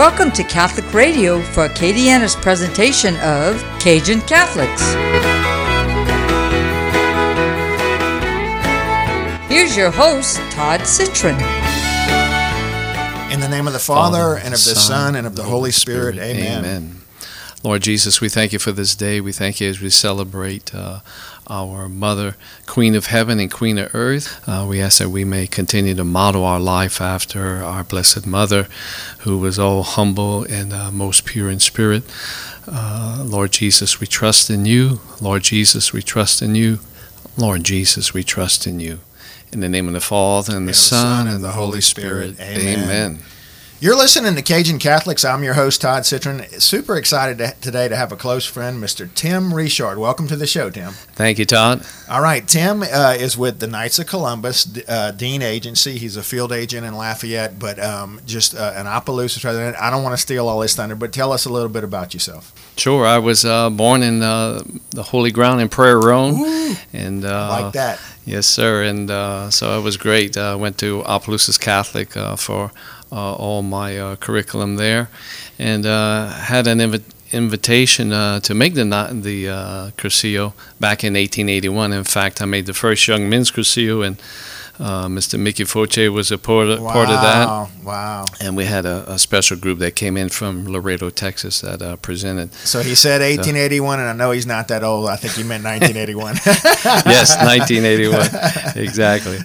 Welcome to Catholic Radio for Acadiana's presentation of Cajun Catholics. Here's your host, Todd Citron. In the name of the Father, and of the Son, and of the Holy Spirit, amen. Amen. Lord Jesus, we thank you for this day. We thank you as we celebrate uh, our Mother, Queen of Heaven and Queen of Earth. Uh, we ask that we may continue to model our life after our Blessed Mother, who was all humble and uh, most pure in spirit. Uh, Lord Jesus, we trust in you. Lord Jesus, we trust in you. Lord Jesus, we trust in you. In the name of the Father, and the, the Son, and the Holy Spirit. Amen. Amen. You're listening to Cajun Catholics. I'm your host, Todd Citron. Super excited to, today to have a close friend, Mr. Tim Richard. Welcome to the show, Tim. Thank you, Todd. All right, Tim uh, is with the Knights of Columbus, uh, Dean Agency. He's a field agent in Lafayette, but um, just uh, an Opelousas president. I don't want to steal all his thunder, but tell us a little bit about yourself. Sure, I was uh, born in uh, the holy ground in Prairie Ronde, and uh, like that. Yes, sir. And uh, so it was great. I went to Opelousas Catholic uh, for all my uh, curriculum there, and uh, had an invi- invitation uh, to make the the uh, back in 1881. In fact, I made the first young men's Cursillo, and uh, Mr. Mickey Foche was a part of, wow, part of that. Wow. And we had a, a, special group that came in from Laredo, Texas, that uh, presented. So he said 1881, so, and I know he's not that old. I think he meant 1981. yes, 1981, exactly.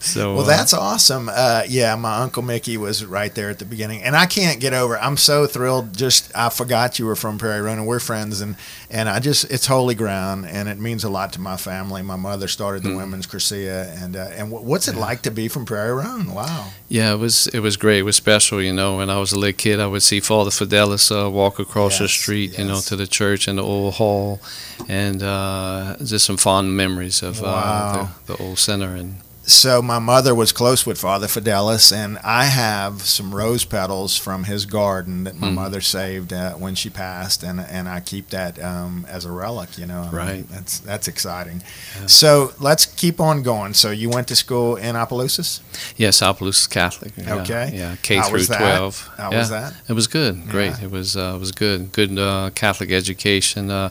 So well, that's uh, awesome. Uh, yeah, my uncle Mickey was right there at the beginning, and I can't get over. it. I'm so thrilled. Just I forgot you were from Prairie Ronde, and we're friends, and and I just it's holy ground, and it means a lot to my family. My mother started the mm. women's Cursillo, and uh, and what's it yeah. like to be from Prairie Ronde? Wow. Yeah, it was it was great. It was special. You know, when I was a little kid, I would see Father Fidelis uh, walk across yes, the street, yes. you know, to the church and the old hall, and uh, just some fond memories of wow. Uh, the, the old center and so my mother was close with Father Fidelis, and I have some rose petals from his garden that my mm. mother saved uh, when she passed, and and I keep that um, as a relic. You know, right? I mean, that's that's exciting. Yeah. So let's keep on going. So you went to school in Opelousas? Yes, Opelousas Catholic. Yeah. Okay. Yeah, K How through twelve. How yeah. was that? It was good. Great. Yeah. It was uh, it was good. Good uh, Catholic education. Uh,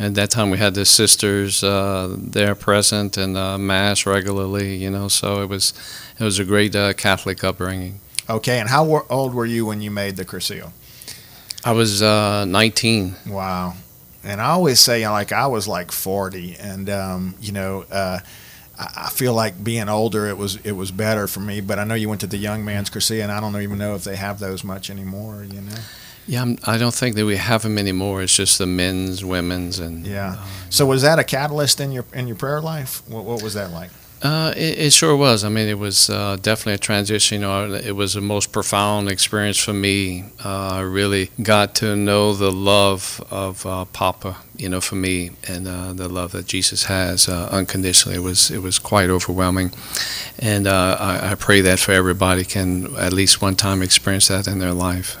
at that time, we had the sisters uh, there present and uh, mass regularly. You know know, so it was it was a great uh, Catholic upbringing. Okay, and how old were you when you made the Cursillo? I was uh, 19. Wow, and I always say like I was like 40, and um, you know. Uh, I feel like being older, it was it was better for me. But I know you went to the young man's Cursillo, and I don't even know if they have those much anymore. You know. Yeah, I'm, I do not think that we have them anymore. It's just the men's, women's, and yeah. Uh, so was that a catalyst in your in your prayer life? What, what was that like? Uh, it, it, sure was. I mean, it was uh, definitely a transition. You know, it was the most profound experience for me. Uh, I really got to know the love of uh, Papa. You know, for me, and uh, the love that Jesus has uh, unconditionally. It was it was quite overwhelming, and I, I pray that for everybody can at least one time experience that in their life.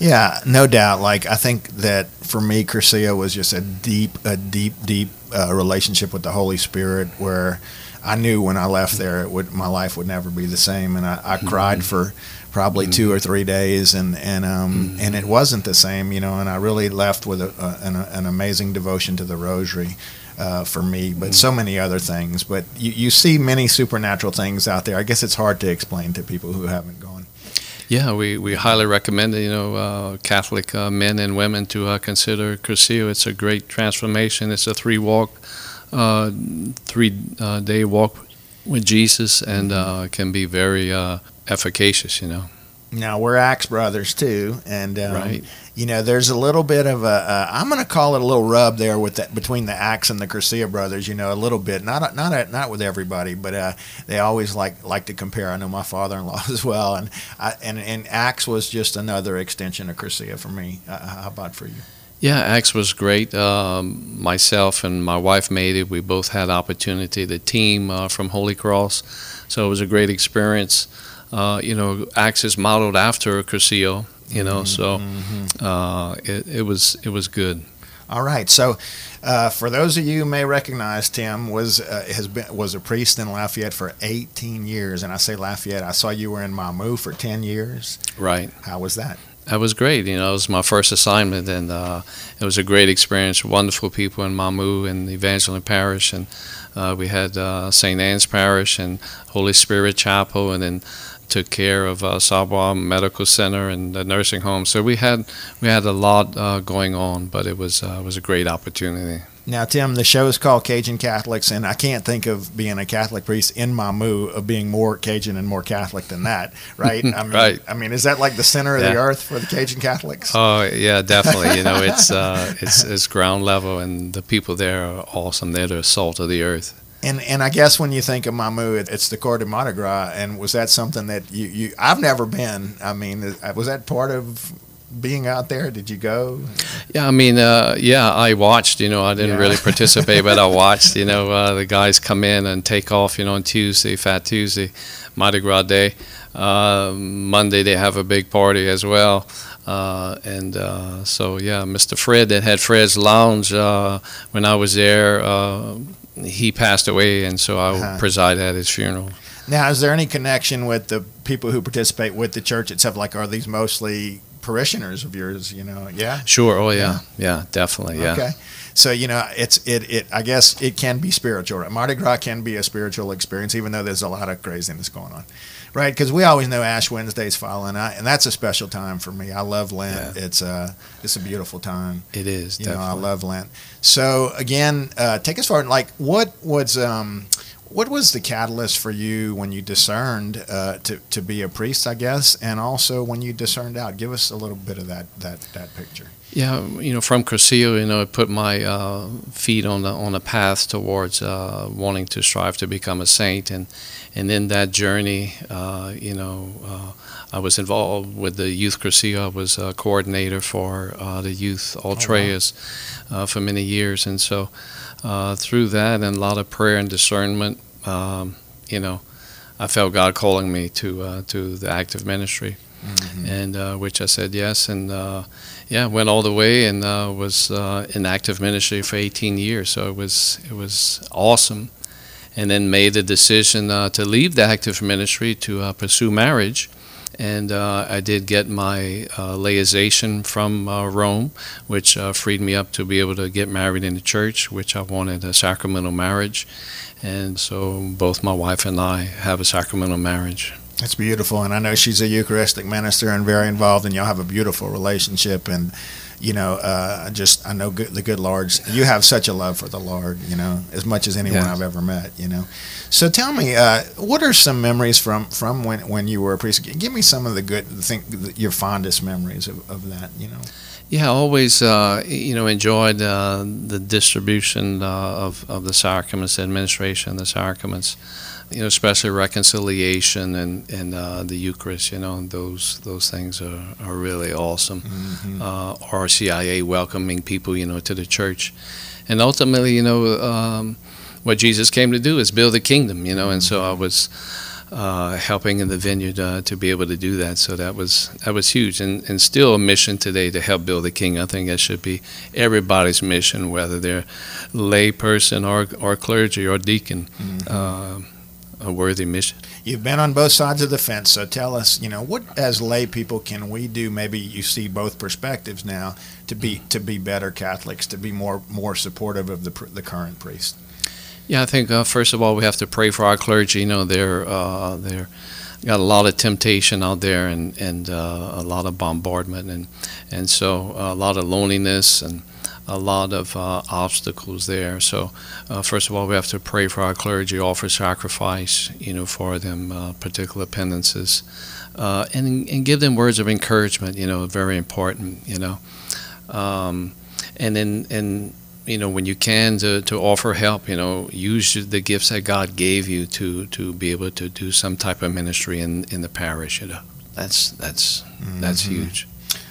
Yeah, no doubt. Like I think that for me, Cursillo was just a deep, a deep, deep relationship with the Holy Spirit, where I knew when I left there, it would my life would never be the same, and I, I mm-hmm. cried for probably mm-hmm. two or three days, and and um mm-hmm. and it wasn't the same, you know. And I really left with a, a, an, an, amazing devotion to the Rosary. Uh, for me, but so many other things. But you, you see many supernatural things out there. I guess it's hard to explain to people who haven't gone. Yeah, we, we highly recommend you know uh, Catholic uh, men and women to uh, consider Cursillo. It's a great transformation. It's a three walk uh, three uh, day walk with Jesus and uh, can be very uh, efficacious, you know. Now we're Acts brothers too, and um, right. you know there's a little bit of a am going to call it a little rub there with that between the Acts and the Cursillo brothers. You know, a little bit, not not not with everybody, but uh, they always like like to compare. I know my father-in-law as well, and I, and and Acts was just another extension of Cursillo for me. Uh, how about for you? Yeah, Acts was great. Um, myself and my wife made it. We both had opportunity. The team uh, from Holy Cross, so it was a great experience. Uh, you know, Acts is modeled after Cursillo. You know, mm-hmm, so. Uh, it, it was it was good. All right, so uh, for those of you who may recognize, Tim was uh, has been was a priest in Lafayette for 18 years, and I say Lafayette. I saw you were in Mamou for 10 years. Right. How was that? That was great. You know, it was my first assignment, and uh, it was a great experience. Wonderful people in Mamou and Evangeline Parish, and uh, we had uh, St. Anne's Parish and Holy Spirit Chapel, and then took care of uh, Savoy Medical Center and the nursing home. So we had we had a lot uh, going on, but it was uh, was a great opportunity. Now, Tim, the show is called Cajun Catholics, and I can't think of being a Catholic priest in my Mamou of being more Cajun and more Catholic than that, right? I mean, right. I mean, is that like the center of yeah. the earth for the Cajun Catholics? Oh yeah, definitely. You know, it's uh, it's it's ground level, and the people there are awesome. They're the salt of the earth. And and I guess when you think of Mamou, it's the Courir de Mardi Gras. And was that something that you, you I've never been. I mean, was that part of being out there? Did you go? Yeah, I mean, uh, yeah, I watched. You know, I didn't yeah. really participate, but I watched. You know, uh, the guys come in and take off. You know, on Tuesday, Fat Tuesday, Mardi Gras Day. Uh, Monday they have a big party as well. Uh, and uh, so yeah, Mr. Fred that had Fred's Lounge uh, when I was there. He passed away, and so I uh-huh. preside at his funeral. Now, is there any connection with the people who participate with the church itself? Like, are these mostly parishioners of yours? You know, yeah. Sure. Oh, yeah. Yeah, yeah definitely. Yeah. Okay. So you know, it's it it. I guess it can be spiritual. Mardi Gras can be a spiritual experience, even though there's a lot of craziness going on, right? Because we always know Ash Wednesday's falling, and that's a special time for me. I love Lent. Yeah. It's a it's a beautiful time. It is. You definitely. know, I love Lent. So again, uh, take us forward. Like, what was um, what was the catalyst for you when you discerned uh, to, to be a priest, I guess, and also when you discerned out? Give us a little bit of that that, that picture. Yeah, you know, from Cursillo, you know, it put my uh, feet on the on a path towards uh, wanting to strive to become a saint, and and in that journey, uh, you know, uh, I was involved with the youth Cursillo. I was a coordinator for uh, the youth Ultreyas oh, wow. for many years, and so through that and a lot of prayer and discernment, um, you know, I felt God calling me to to the active ministry, mm-hmm. and which I said yes, and yeah, went all the way and uh, was uh, in active ministry for 18 years. So it was it was awesome, and then made the decision uh, to leave the active ministry to uh, pursue marriage. And uh, I did get my uh, laicization from Rome, which freed me up to be able to get married in the church, which I wanted a sacramental marriage. And so both my wife and I have a sacramental marriage. That's beautiful, and I know she's a Eucharistic minister and very involved, and y'all have a beautiful relationship. And you know, uh, just I know good, the good Lord's. You have such a love for the Lord, you know, as much as anyone I've ever met, you know. So tell me, uh, what are some memories from from when when you were a priest? Give me some of the good, think your fondest memories of, of that, you know. Yeah, I always uh, you know enjoyed uh, the distribution uh, of of the sacraments, the administration, of the sacraments you know, especially reconciliation and, and uh, the Eucharist, you know, those those things are, are really awesome. Mm-hmm. Uh, RCIA welcoming people, you know, to the church. And ultimately, you know, um, what Jesus came to do is build a kingdom, you know, and so I was uh, helping in the vineyard uh, to be able to do that. So that was that was huge, and, and still a mission today to help build the king. I think that should be everybody's mission, whether they're lay person or or clergy or deacon. Mm-hmm. Uh, a worthy mission. You've been on both sides of the fence, so tell us, you know, what as lay people can we do? Maybe you see both perspectives now to be to be better Catholics, to be more more supportive of the the current priest. Yeah, I think uh, first of all we have to pray for our clergy. You know, they're uh, they're got a lot of temptation out there and and uh, a lot of bombardment and and so a lot of loneliness and a lot of uh, obstacles there. So, uh, first of all, we have to pray for our clergy, offer sacrifice, you know, for them, uh, particular penances, uh, and and give them words of encouragement. You know, very important. You know, um, and then and you know when you can to, to offer help. You know, use the gifts that God gave you to to be able to do some type of ministry in in the parish. You know, that's that's mm-hmm. that's huge.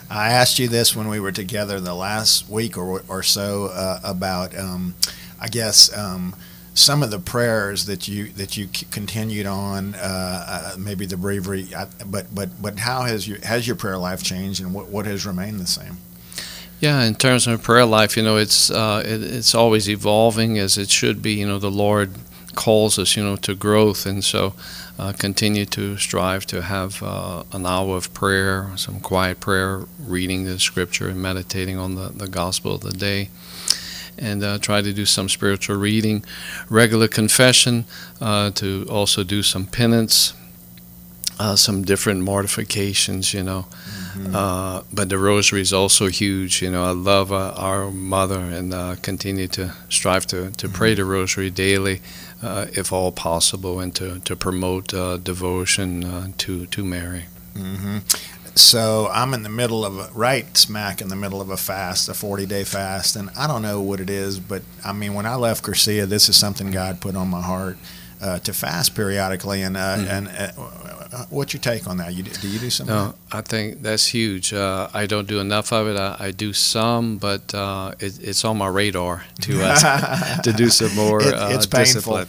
I asked you this when we were together the last week or, or so uh, about, um, I guess, um, some of the prayers that you that you continued on, uh, uh, maybe the breviary, but but but how has your has your prayer life changed, and what what has remained the same? Yeah, in terms of prayer life, you know, it's uh, it, it's always evolving as it should be. You know, the Lord calls us, you know, to growth, and so uh, continue to strive to have uh, an hour of prayer, some quiet prayer, reading the scripture and meditating on the, the gospel of the day. And uh, try to do some spiritual reading, regular confession, uh, to also do some penance, uh, some different mortifications, you know. Mm-hmm. Uh, but the rosary is also huge. You know, I love uh, our mother and uh, continue to strive to, to pray the rosary daily, if all possible, and to, to promote uh, devotion uh, to, to Mary. hmm So I'm in the middle of a right smack in the middle of a fast, a 40 day fast, and I don't know what it is, but I mean, when I left Garcia, this is something God put on my heart uh, to fast periodically. And uh, Mhm. and uh, what's your take on that? You do you do something? No, I think that's huge. Uh, I don't do enough of it. I, I do some, but uh, it, it's on my radar to uh, to do some more It- uh, it's painful. discipline.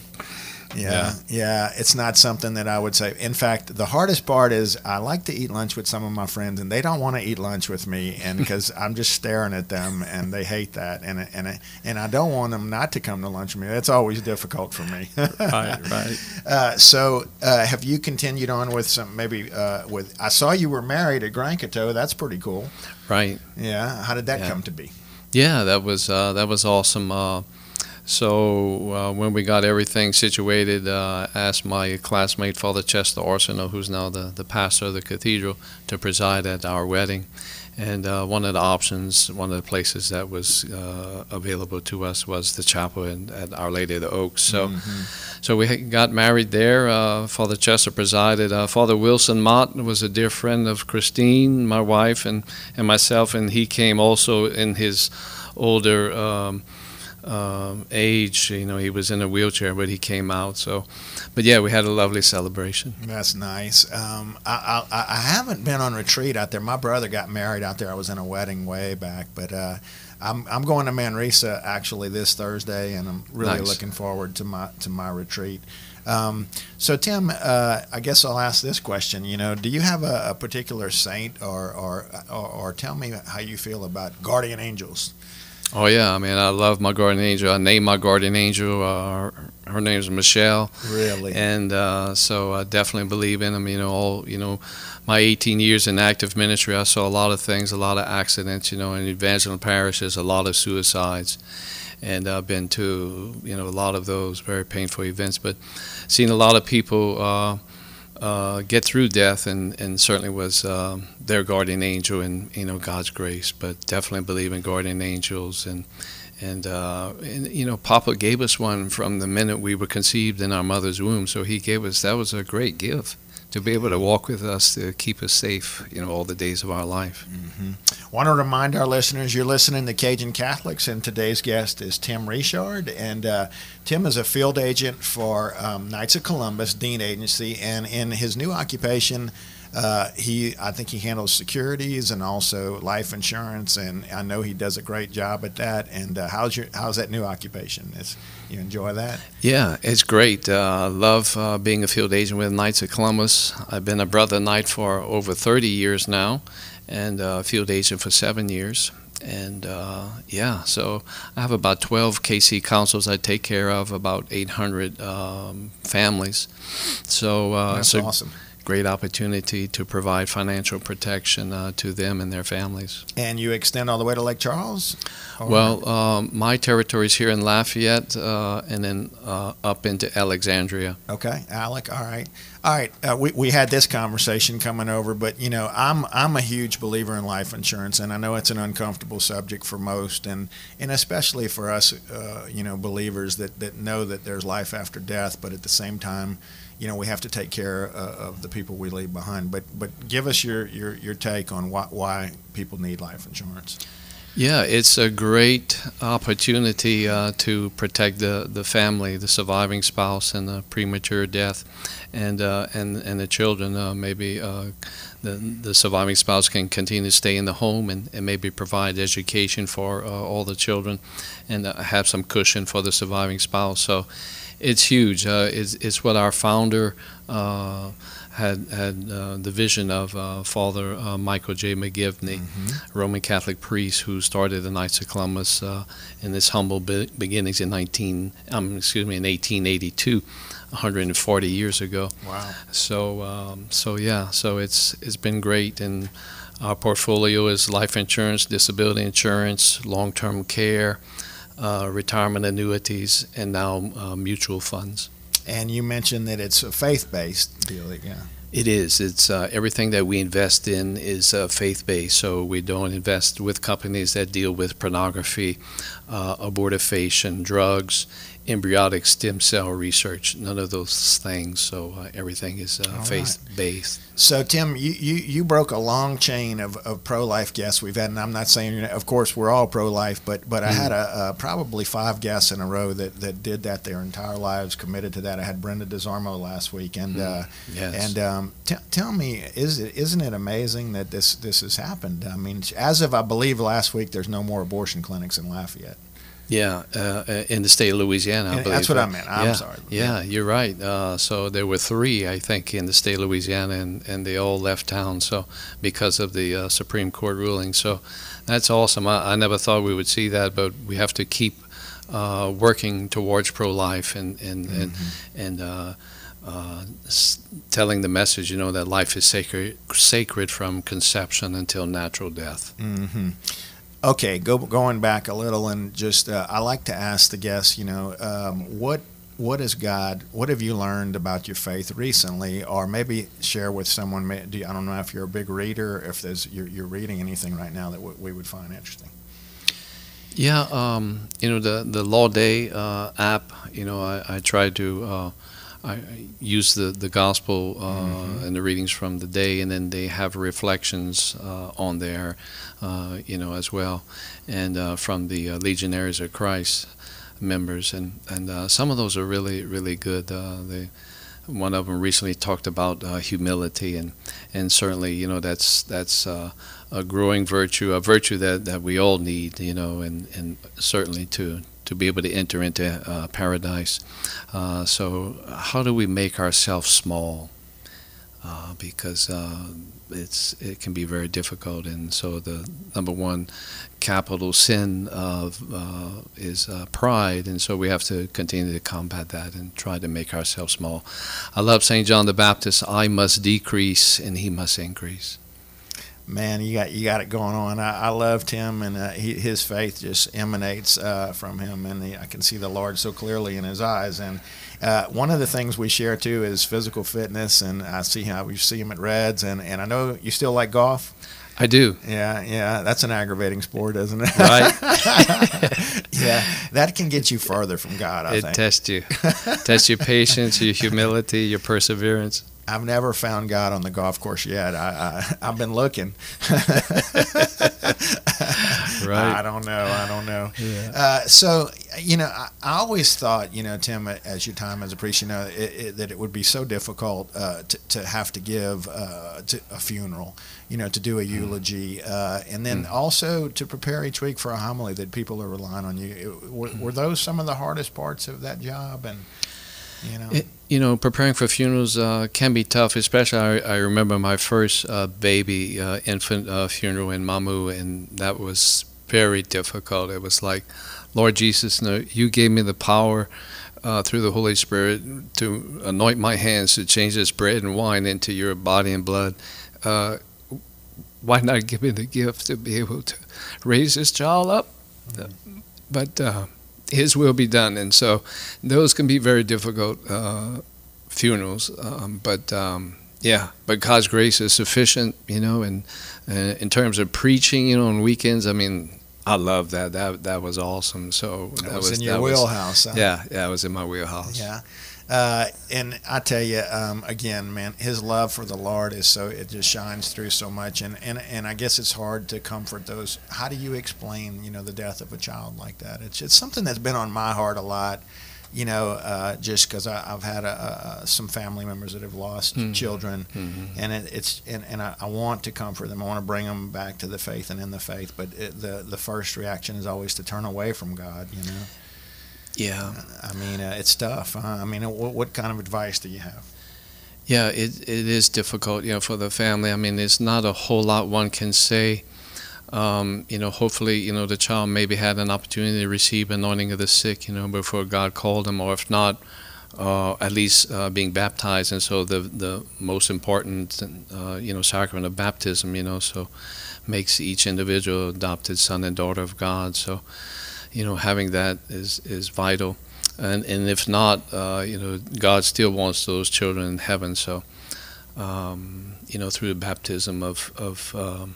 Yeah, yeah, it's not something that I would say. In fact, the hardest part is I like to eat lunch with some of my friends, and they don't want to eat lunch with me, and because I'm just staring at them, and they hate that, and and and I don't want them not to come to lunch with me. That's always difficult for me. Right, right. Uh, so, uh, have you continued on with some maybe uh, with? I saw you were married at Grand Coteau. That's pretty cool. Right. Yeah. How did that Yeah. come to be? Yeah, that was uh, that was awesome. So uh, when we got everything situated, uh, I asked my classmate Father Chester Arsenault, who's now the, the pastor of the cathedral, to preside at our wedding. And uh, one of the options, one of the places that was uh, available to us was the chapel in, at Our Lady of the Oaks. So, Mhm. so we got married there. Uh, Father Chester presided. Uh, Father Wilson Mott was a dear friend of Christine, my wife, and, and myself, and he came also in his older um, um, age. You know, he was in a wheelchair, but he came out. So, but yeah, we had a lovely celebration. That's nice. Um, I, I I haven't been on retreat out there. My brother got married out there. I was in a wedding way back, but uh, I'm I'm going to Manresa actually this Thursday, and I'm really Nice. looking forward to my to my retreat. Um, so Tim, uh, I guess I'll ask this question. You know, do you have a, a particular saint, or, or or or tell me how you feel about guardian angels? Oh yeah, I mean, I love my guardian angel. I named my guardian angel. Uh, her, her is Michelle. Really? and uh, so I definitely believe in them. You know, all you know, my 18 years in active ministry, I saw a lot of things, a lot of accidents. You know, in Evangeline parishes, a lot of suicides, and I've been to you know a lot of those very painful events. But seeing a lot of people uh, uh, get through death, and, and certainly was um, their guardian angel, and you know God's grace. But definitely believe in guardian angels and. And, uh, and you know, Papa gave us one from the minute we were conceived in our mother's womb. So he gave us that was a great gift to be able to walk with us to keep us safe. You know, all the days of our life. hmm Want to remind our listeners you're listening to Cajun Catholics, and today's guest is Tim Richard. And uh, Tim is a field agent for um, Knights of Columbus, Dean Agency, and in his new occupation, uh, he I think he handles securities and also life insurance, and I know he does a great job at that. And uh, how's your how's that new occupation? Is you enjoy that? Yeah, it's great. Uh, I love uh, being a field agent with Knights of Columbus. I've been a brother knight for over 30 years now, and uh, field agent for seven years. And uh, yeah, so I have about 12 KC councils I take care of, about 800 um, families. So uh, That's a awesome. Great opportunity to provide financial protection uh, to them and their families. And you extend all the way to Lake Charles? Or- Well, um, my territory is here in Lafayette uh, and then uh, up into Alexandria. Okay, Alec. All right, all right. Uh, we we had this conversation coming over, but you know, I'm I'm a huge believer in life insurance, and I know it's an uncomfortable subject for most, and and especially for us, uh, you know, believers that that know that there's life after death, but at the same time, you know, we have to take care uh, of the people we leave behind. But but give us your your your take on why why people need life insurance. Yeah, it's a great opportunity uh, to protect the, the family, the surviving spouse, and the premature death, and uh, and and the children. Uh, maybe uh, the the surviving spouse can continue to stay in the home and, and maybe provide education for uh, all the children, and uh, have some cushion for the surviving spouse. So, it's huge. It's it's what our founder. Had had uh, the vision of uh, Father uh, Michael J. McGivney, Roman Catholic priest who started the Knights of Columbus uh, in his humble be- beginnings in 19, um, excuse me, in 1882. 140 years ago. Wow. So um, so yeah, so it's it's been great, and our portfolio is life insurance, disability insurance, long-term care, uh, retirement annuities, and now uh, mutual funds. And you mentioned that it's a faith-based deal. Yeah. It is. It's uh, everything that we invest in is uh, faith-based. So we don't invest with companies that deal with pornography, uh, abortifacient, drugs, embryonic stem cell research. None of those things. So uh, everything is uh, faith-based. So Tim, you, you, you broke a long chain of, of pro-life guests we've had, and I'm not saying, of course, we're all pro-life, but but I had a, a probably five guests in a row that, that did that their entire lives, committed to that. I had Brenda DeZarmo last week, and uh, Yes. and um, t- tell me, is it isn't it amazing that this this has happened? I mean, as of I believe last week, there's no more abortion clinics in Lafayette. Yeah, uh, in the state of Louisiana, I believe. that's what I meant. I'm yeah, sorry. Yeah, you're right. Uh, so there were three, I think, in the state of Louisiana, and, and they all left town. So because of the uh, Supreme Court ruling, so that's awesome. I, I never thought we would see that, but we have to keep uh, working towards pro-life and and and, Mm-hmm. and uh, uh, s- telling the message, you know, that life is sacred, sacred from conception until natural death. hmm Okay, go, going back a little, and just uh, I like to ask the guests, you know, um, what what is God? What have you learned about your faith recently, or maybe share with someone? I don't know if you're a big reader, if there's you're, you're reading anything right now that we would find interesting. Yeah, um, you know the the Laudate uh, app. You know, I, I try to uh, I I use the the gospel uh, and the readings from the day, and then they have reflections uh, on there, uh, you know, as well, and uh, from the uh, Legionaries of Christ members, and and uh, some of those are really really good. Uh, they one of them recently talked about uh, humility, and and certainly you know that's that's. Uh, a growing virtue, a virtue that, that we all need, you know, and, and certainly to, to be able to enter into uh, paradise. Uh, so, how do we make ourselves small? Uh, because uh, it's it can be very difficult, and so the number one capital sin of uh, is uh, pride, and so we have to continue to combat that and try to make ourselves small. I love Saint John the Baptist. I must decrease, and he must increase. Man, you got you got it going on. I, I loved him, and uh, he, his faith just emanates uh, from him, and he, I can see the Lord so clearly in his eyes. And uh, one of the things we share too is physical fitness, and I see how we see him at Reds, and, and I know you still like golf. I do. Yeah, yeah, that's an aggravating sport, isn't it? Right. yeah, that can get you farther from God. I it think. tests you, tests your patience, your humility, your perseverance. I've never found God on the golf course yet. I, I I've been looking. Right. I don't know. I don't know. Yeah. Uh, so you know, I, I always thought, you know, Tim, as your time as a priest, you know, it, it, that it would be so difficult uh, to, to have to give uh, to a funeral, you know, to do a Mm. eulogy, uh, and then also to prepare each week for a homily that people are relying on you. It- were, Mm. were those some of the hardest parts of that job? And you know, you know, preparing for funerals uh, can be tough. Especially, I, I remember my first uh, baby uh, infant uh, funeral in Mamou, and that was very difficult. It was like, Lord Jesus, you gave me the power uh, through the Holy Spirit to anoint my hands to change this bread and wine into your body and blood. Uh, why not give me the gift to be able to raise this child up? But uh, His will be done, and so those can be very difficult uh, funerals. Um, but um, yeah, but God's grace is sufficient, you know. And uh, in terms of preaching, you know, on weekends, I mean, I love that. That that was awesome. So that, was, in your that was- wheelhouse. huh? yeah, yeah, it was in my wheelhouse. Yeah. Uh, and I tell you, um, again, man, his love for the Lord is so it just shines through so much, and, and and I guess it's hard to comfort those. How do you explain, you know, the death of a child like that? It's it's something that's been on my heart a lot, you know, uh, just because I've had a, a, some family members that have lost Mhm. children, Mhm. and it, it's and, and I, I want to comfort them. I want to bring them back to the faith and in the faith, but it, the the first reaction is always to turn away from God, you know. Yeah, I mean, uh, it's tough. Huh? I mean, what, what kind of advice do you have? yeah, it it is difficult, you know, for the family. I mean, there's not a whole lot one can say. Um, you know, hopefully, you know, the child maybe had an opportunity to receive anointing of the sick, you know, before God called him, or if not, uh, at least uh, being baptized, and so the the most important, uh, you know, sacrament of baptism, you know, so makes each individual adopted son and daughter of God. So, you know, having that is is vital, and and if not, uh, you know, God still wants those children in heaven. So, um, you know, through the baptism of of um,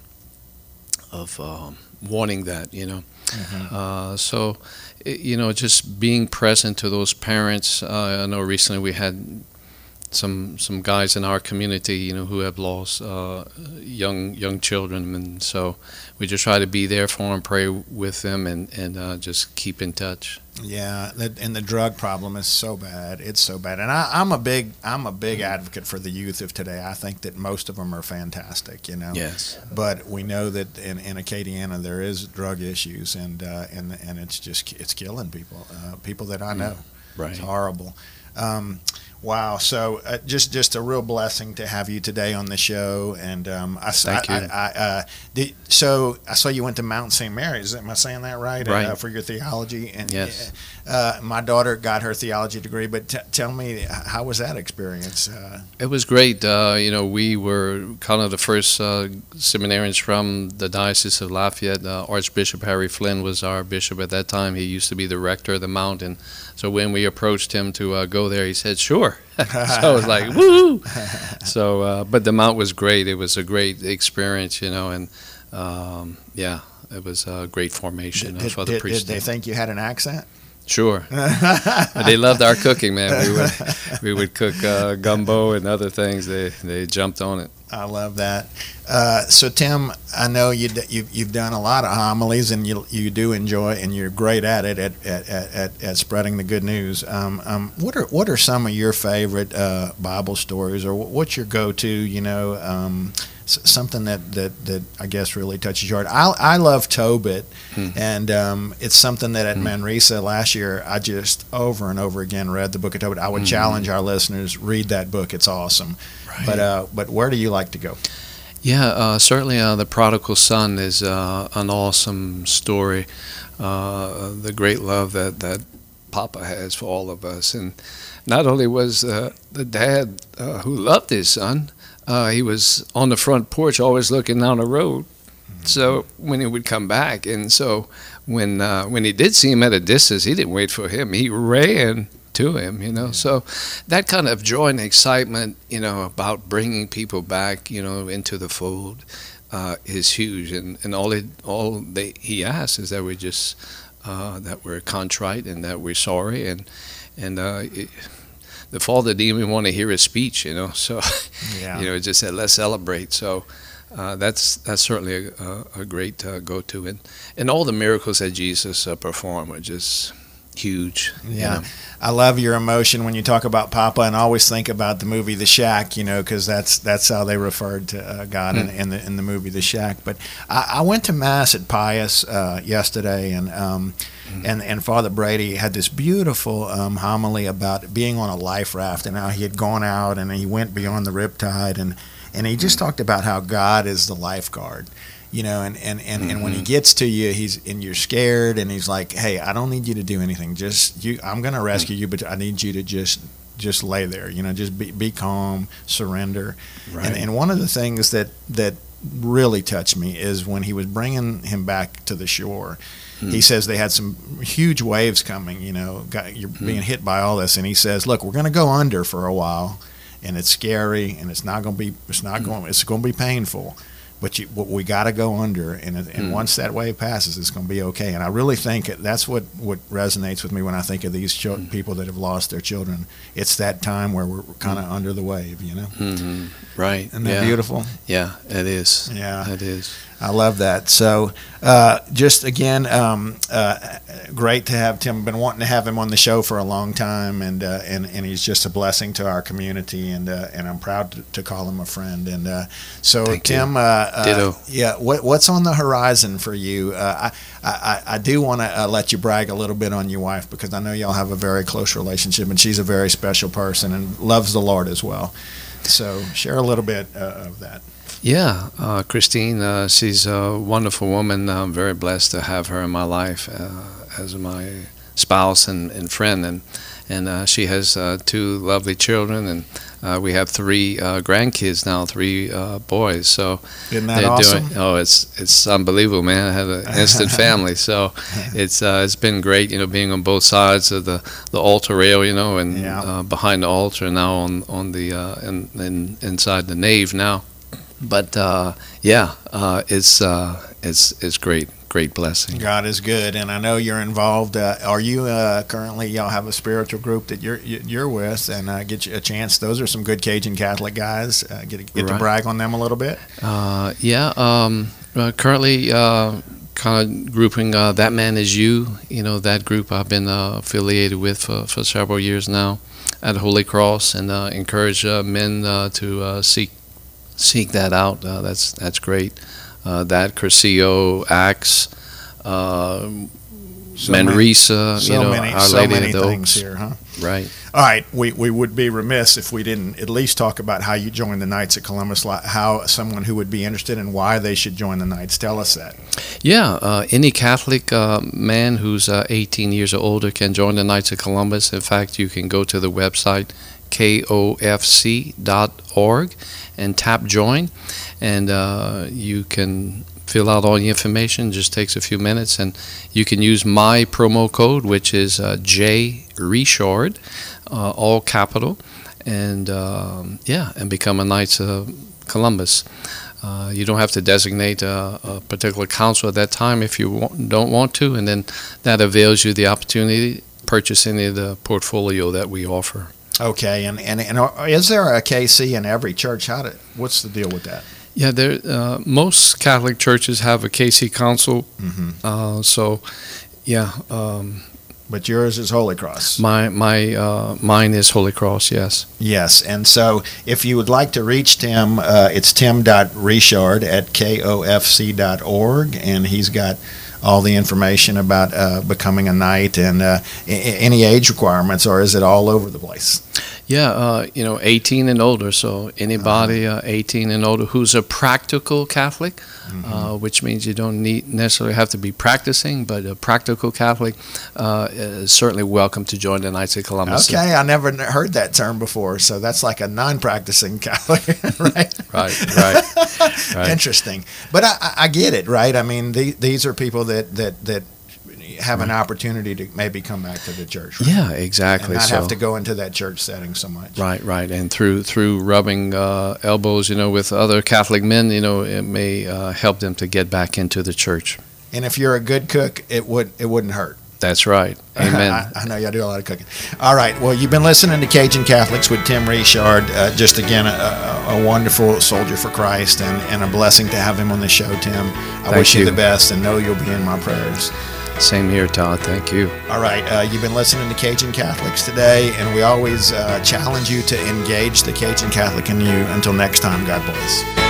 of um, wanting that, you know. Mhm. Uh, so, you know, just being present to those parents. Uh, I know recently we had some some guys in our community, you know, who have lost uh, young young children, and so we just try to be there for them, pray with them, and and uh, just keep in touch. Yeah, and the drug problem is so bad. It's so bad, and I, I'm a big I'm a big advocate for the youth of today. I think that most of them are fantastic, you know. Yes. But we know that in, in Acadiana there is drug issues, and uh, and and it's just it's killing people. Uh, people that I know. Right. It's horrible. Um, wow. So uh, just just a real blessing to have you today on the show. And um, I, Thank I- you. I, I, uh, did, so I saw you went to Mount St. Mary's. Am I saying that right? Right. Uh, for your theology. And Yes. Uh, my daughter got her theology degree, but t- tell me, how was that experience? Uh, It was great. Uh, you know, we were kind of the first uh, seminarians from the Diocese of Lafayette. Uh, Archbishop Harry Flynn was our bishop at that time. He used to be the rector of the Mount, and so when we approached him to uh, go there, he said, "Sure." so I was like, "Woo!" so, uh, but the Mount was great. It was a great experience, you know, and um, yeah, it was a great formation did, for the did- did priest. they think you had an accent? Sure. they loved our cooking, man. We would we would cook uh, gumbo and other things. They they jumped on it. I love that. Uh, so Tim, I know you you've, you've done a lot of homilies, and you you do enjoy, and you're great at it at at, at, at, spreading the good news. Um, um, what are what are some of your favorite uh, Bible stories, or what's your go-to? You know, um, something that, that that I guess really touches your heart. I I love Tobit, Hmm. and um, it's something that at Hmm. Manresa last year I just over and over again read the book of Tobit. I would Mhm. challenge our listeners read that book. It's awesome. But uh, but where do you like to go? Yeah, uh, certainly uh, the prodigal son is uh, an awesome story. Uh, the great love that that Papa has for all of us, and not only was uh, the dad uh, who loved his son, uh, he was on the front porch always looking down the road. So when he would come back, and so when uh, when he did see him at a distance, he didn't wait for him. He ran to him, you know. So that kind of joy and excitement, you know, about bringing people back, you know, into the fold, uh, is huge. And and all it all they, he asks is that we just uh, that we're contrite and that we're sorry and and uh, it, the father didn't even want to hear his speech, you know. So Yeah. you know, it just said let's celebrate. So. Uh, that's that's certainly a, a, a great uh, go-to, and and all the miracles that Jesus uh, performed were just huge. you Yeah. know. I love your emotion when you talk about Papa, and always think about the movie The Shack. You know, because that's that's how they referred to uh, God in, in the in the movie The Shack. But I, I went to mass at Pius uh, yesterday, and um, and and Father Brady had this beautiful um, homily about being on a life raft and how he had gone out and he went beyond the riptide, and and he just talked about how God is the lifeguard. You know, and, and, and, and when he Mhm. gets to you, he's and you're scared, and he's like, "Hey, I don't need you to do anything. Just you. I'm going to rescue you, but I need you to just just lay there. You know, just be, be calm, surrender." Right. And, and one of the things that that really touched me is when he was bringing him back to the shore. He says they had some huge waves coming. You know, got, you're Hmm. being hit by all this, and he says, "Look, we're going to go under for a while, and it's scary, and it's not going to be it's not going it's going to be painful." But, you, we got to go under, and and Hmm. once that wave passes, it's going to be okay. And I really think that's what, what resonates with me when I think of these chil- Hmm. people that have lost their children. It's that time where we're kind of under the wave, you know. hmm Right. Isn't that yeah. beautiful? Yeah, it is. Yeah. It is. I love that. So, uh, just again, um, uh, great to have Tim. Been wanting to have him on the show for a long time, and uh, and and he's just a blessing to our community, and uh, and I'm proud to, to call him a friend. And uh, so, Thank you. Tim, uh, uh, Ditto. yeah, what, what's on the horizon for you? Uh, I, I I do want to uh, let you brag a little bit on your wife because I know y'all have a very close relationship, and she's a very special person and loves the Lord as well. So, share a little bit uh, of that. Yeah, uh, Christine, uh, she's a wonderful woman. I'm very blessed to have her in my life uh, as my spouse and, and friend, and and uh, she has uh, two lovely children, and uh, we have three uh, grandkids now, three uh, boys. So Isn't that awesome? doing. Oh, it's it's unbelievable, man. I have an instant family, so it's uh, it's been great. You know, being on both sides of the, the altar rail, you know, and Yeah. uh, behind the altar now on on the uh, in, in, inside the nave now. But uh, yeah, uh, it's uh, it's it's great, great blessing. God is good, and I know you're involved. Uh, are you uh, currently? Y'all have a spiritual group that you're you- you're with, and uh, get you a chance. Those are some good Cajun Catholic guys. Uh, get get to brag on them a little bit. Uh, yeah, um, uh, currently uh, kind of grouping uh, That Man Is You. You know, that group I've been uh, affiliated with for, for several years now at Holy Cross and uh, encourage uh, men uh, to uh, seek seek that out. Uh, that's that's great. Uh, that Cursillo, Acts, uh, So many- Manresa, So you know, many, Our so many of the things Oaks. here, huh? Right. All right, we, we would be remiss if we didn't at least talk about how you joined the Knights of Columbus. How someone who would be interested and why they should join the Knights. Tell us that. Yeah, uh, any Catholic uh, man who's uh, 18 years or older can join the Knights of Columbus. In fact, you can go to the website kofc.org and tap join, and uh, you can fill out all the information. Just takes a few minutes, and you can use my promo code, which is uh, J uh, all capital, and um, yeah, and become a Knights of Columbus. Uh, you don't have to designate a, a particular council at that time if you don't want to, and then that avails you the opportunity to purchase any of the portfolio that we offer. Okay, and, and, and are- is there a KC in every church? How did, what's the deal with that? Yeah, there. Uh, most Catholic churches have a KC council, hmm uh, so yeah, um, But yours is Holy Cross. my my uh, mine is Holy Cross. Yes. Yes, and so if you would like to reach Tim, uh, it's tim.richard at kofc.org, and he's got all the information about uh, becoming a knight and uh, any age requirements, or is it all over the place? Yeah, uh, you know, 18 and older. So anybody uh, 18 and older who's a practical Catholic, uh, which means you don't need necessarily have to be practicing, but a practical Catholic uh, is certainly welcome to join the Knights of Columbus. Okay, I never heard that term before, so that's like a non-practicing Catholic, right? Right, right, right. Interesting, but I, I- I get it, right? I mean, the, these are people that that that have an opportunity to maybe come back to the church, right? Yeah, and exactly. not so, have to go into that church setting so much. Right, right, and through through rubbing uh, elbows, you know, with other Catholic men, you know, it may uh, help them to get back into the church. And if you're a good cook, it would it wouldn't hurt. That's right. Amen. I, I know y'all do a lot of cooking. All right. Well, you've been listening to Cajun Catholics with Tim Richard. Uh, just again, a, a, a wonderful soldier for Christ, and, and a blessing to have him on the show, Tim. I Thank wish you you. the best, and know you'll be in my prayers. Same here, Todd. Thank you. All right. Uh, you've been listening to Cajun Catholics today, and we always uh, challenge you to engage the Cajun Catholic in you. Until next time, God bless.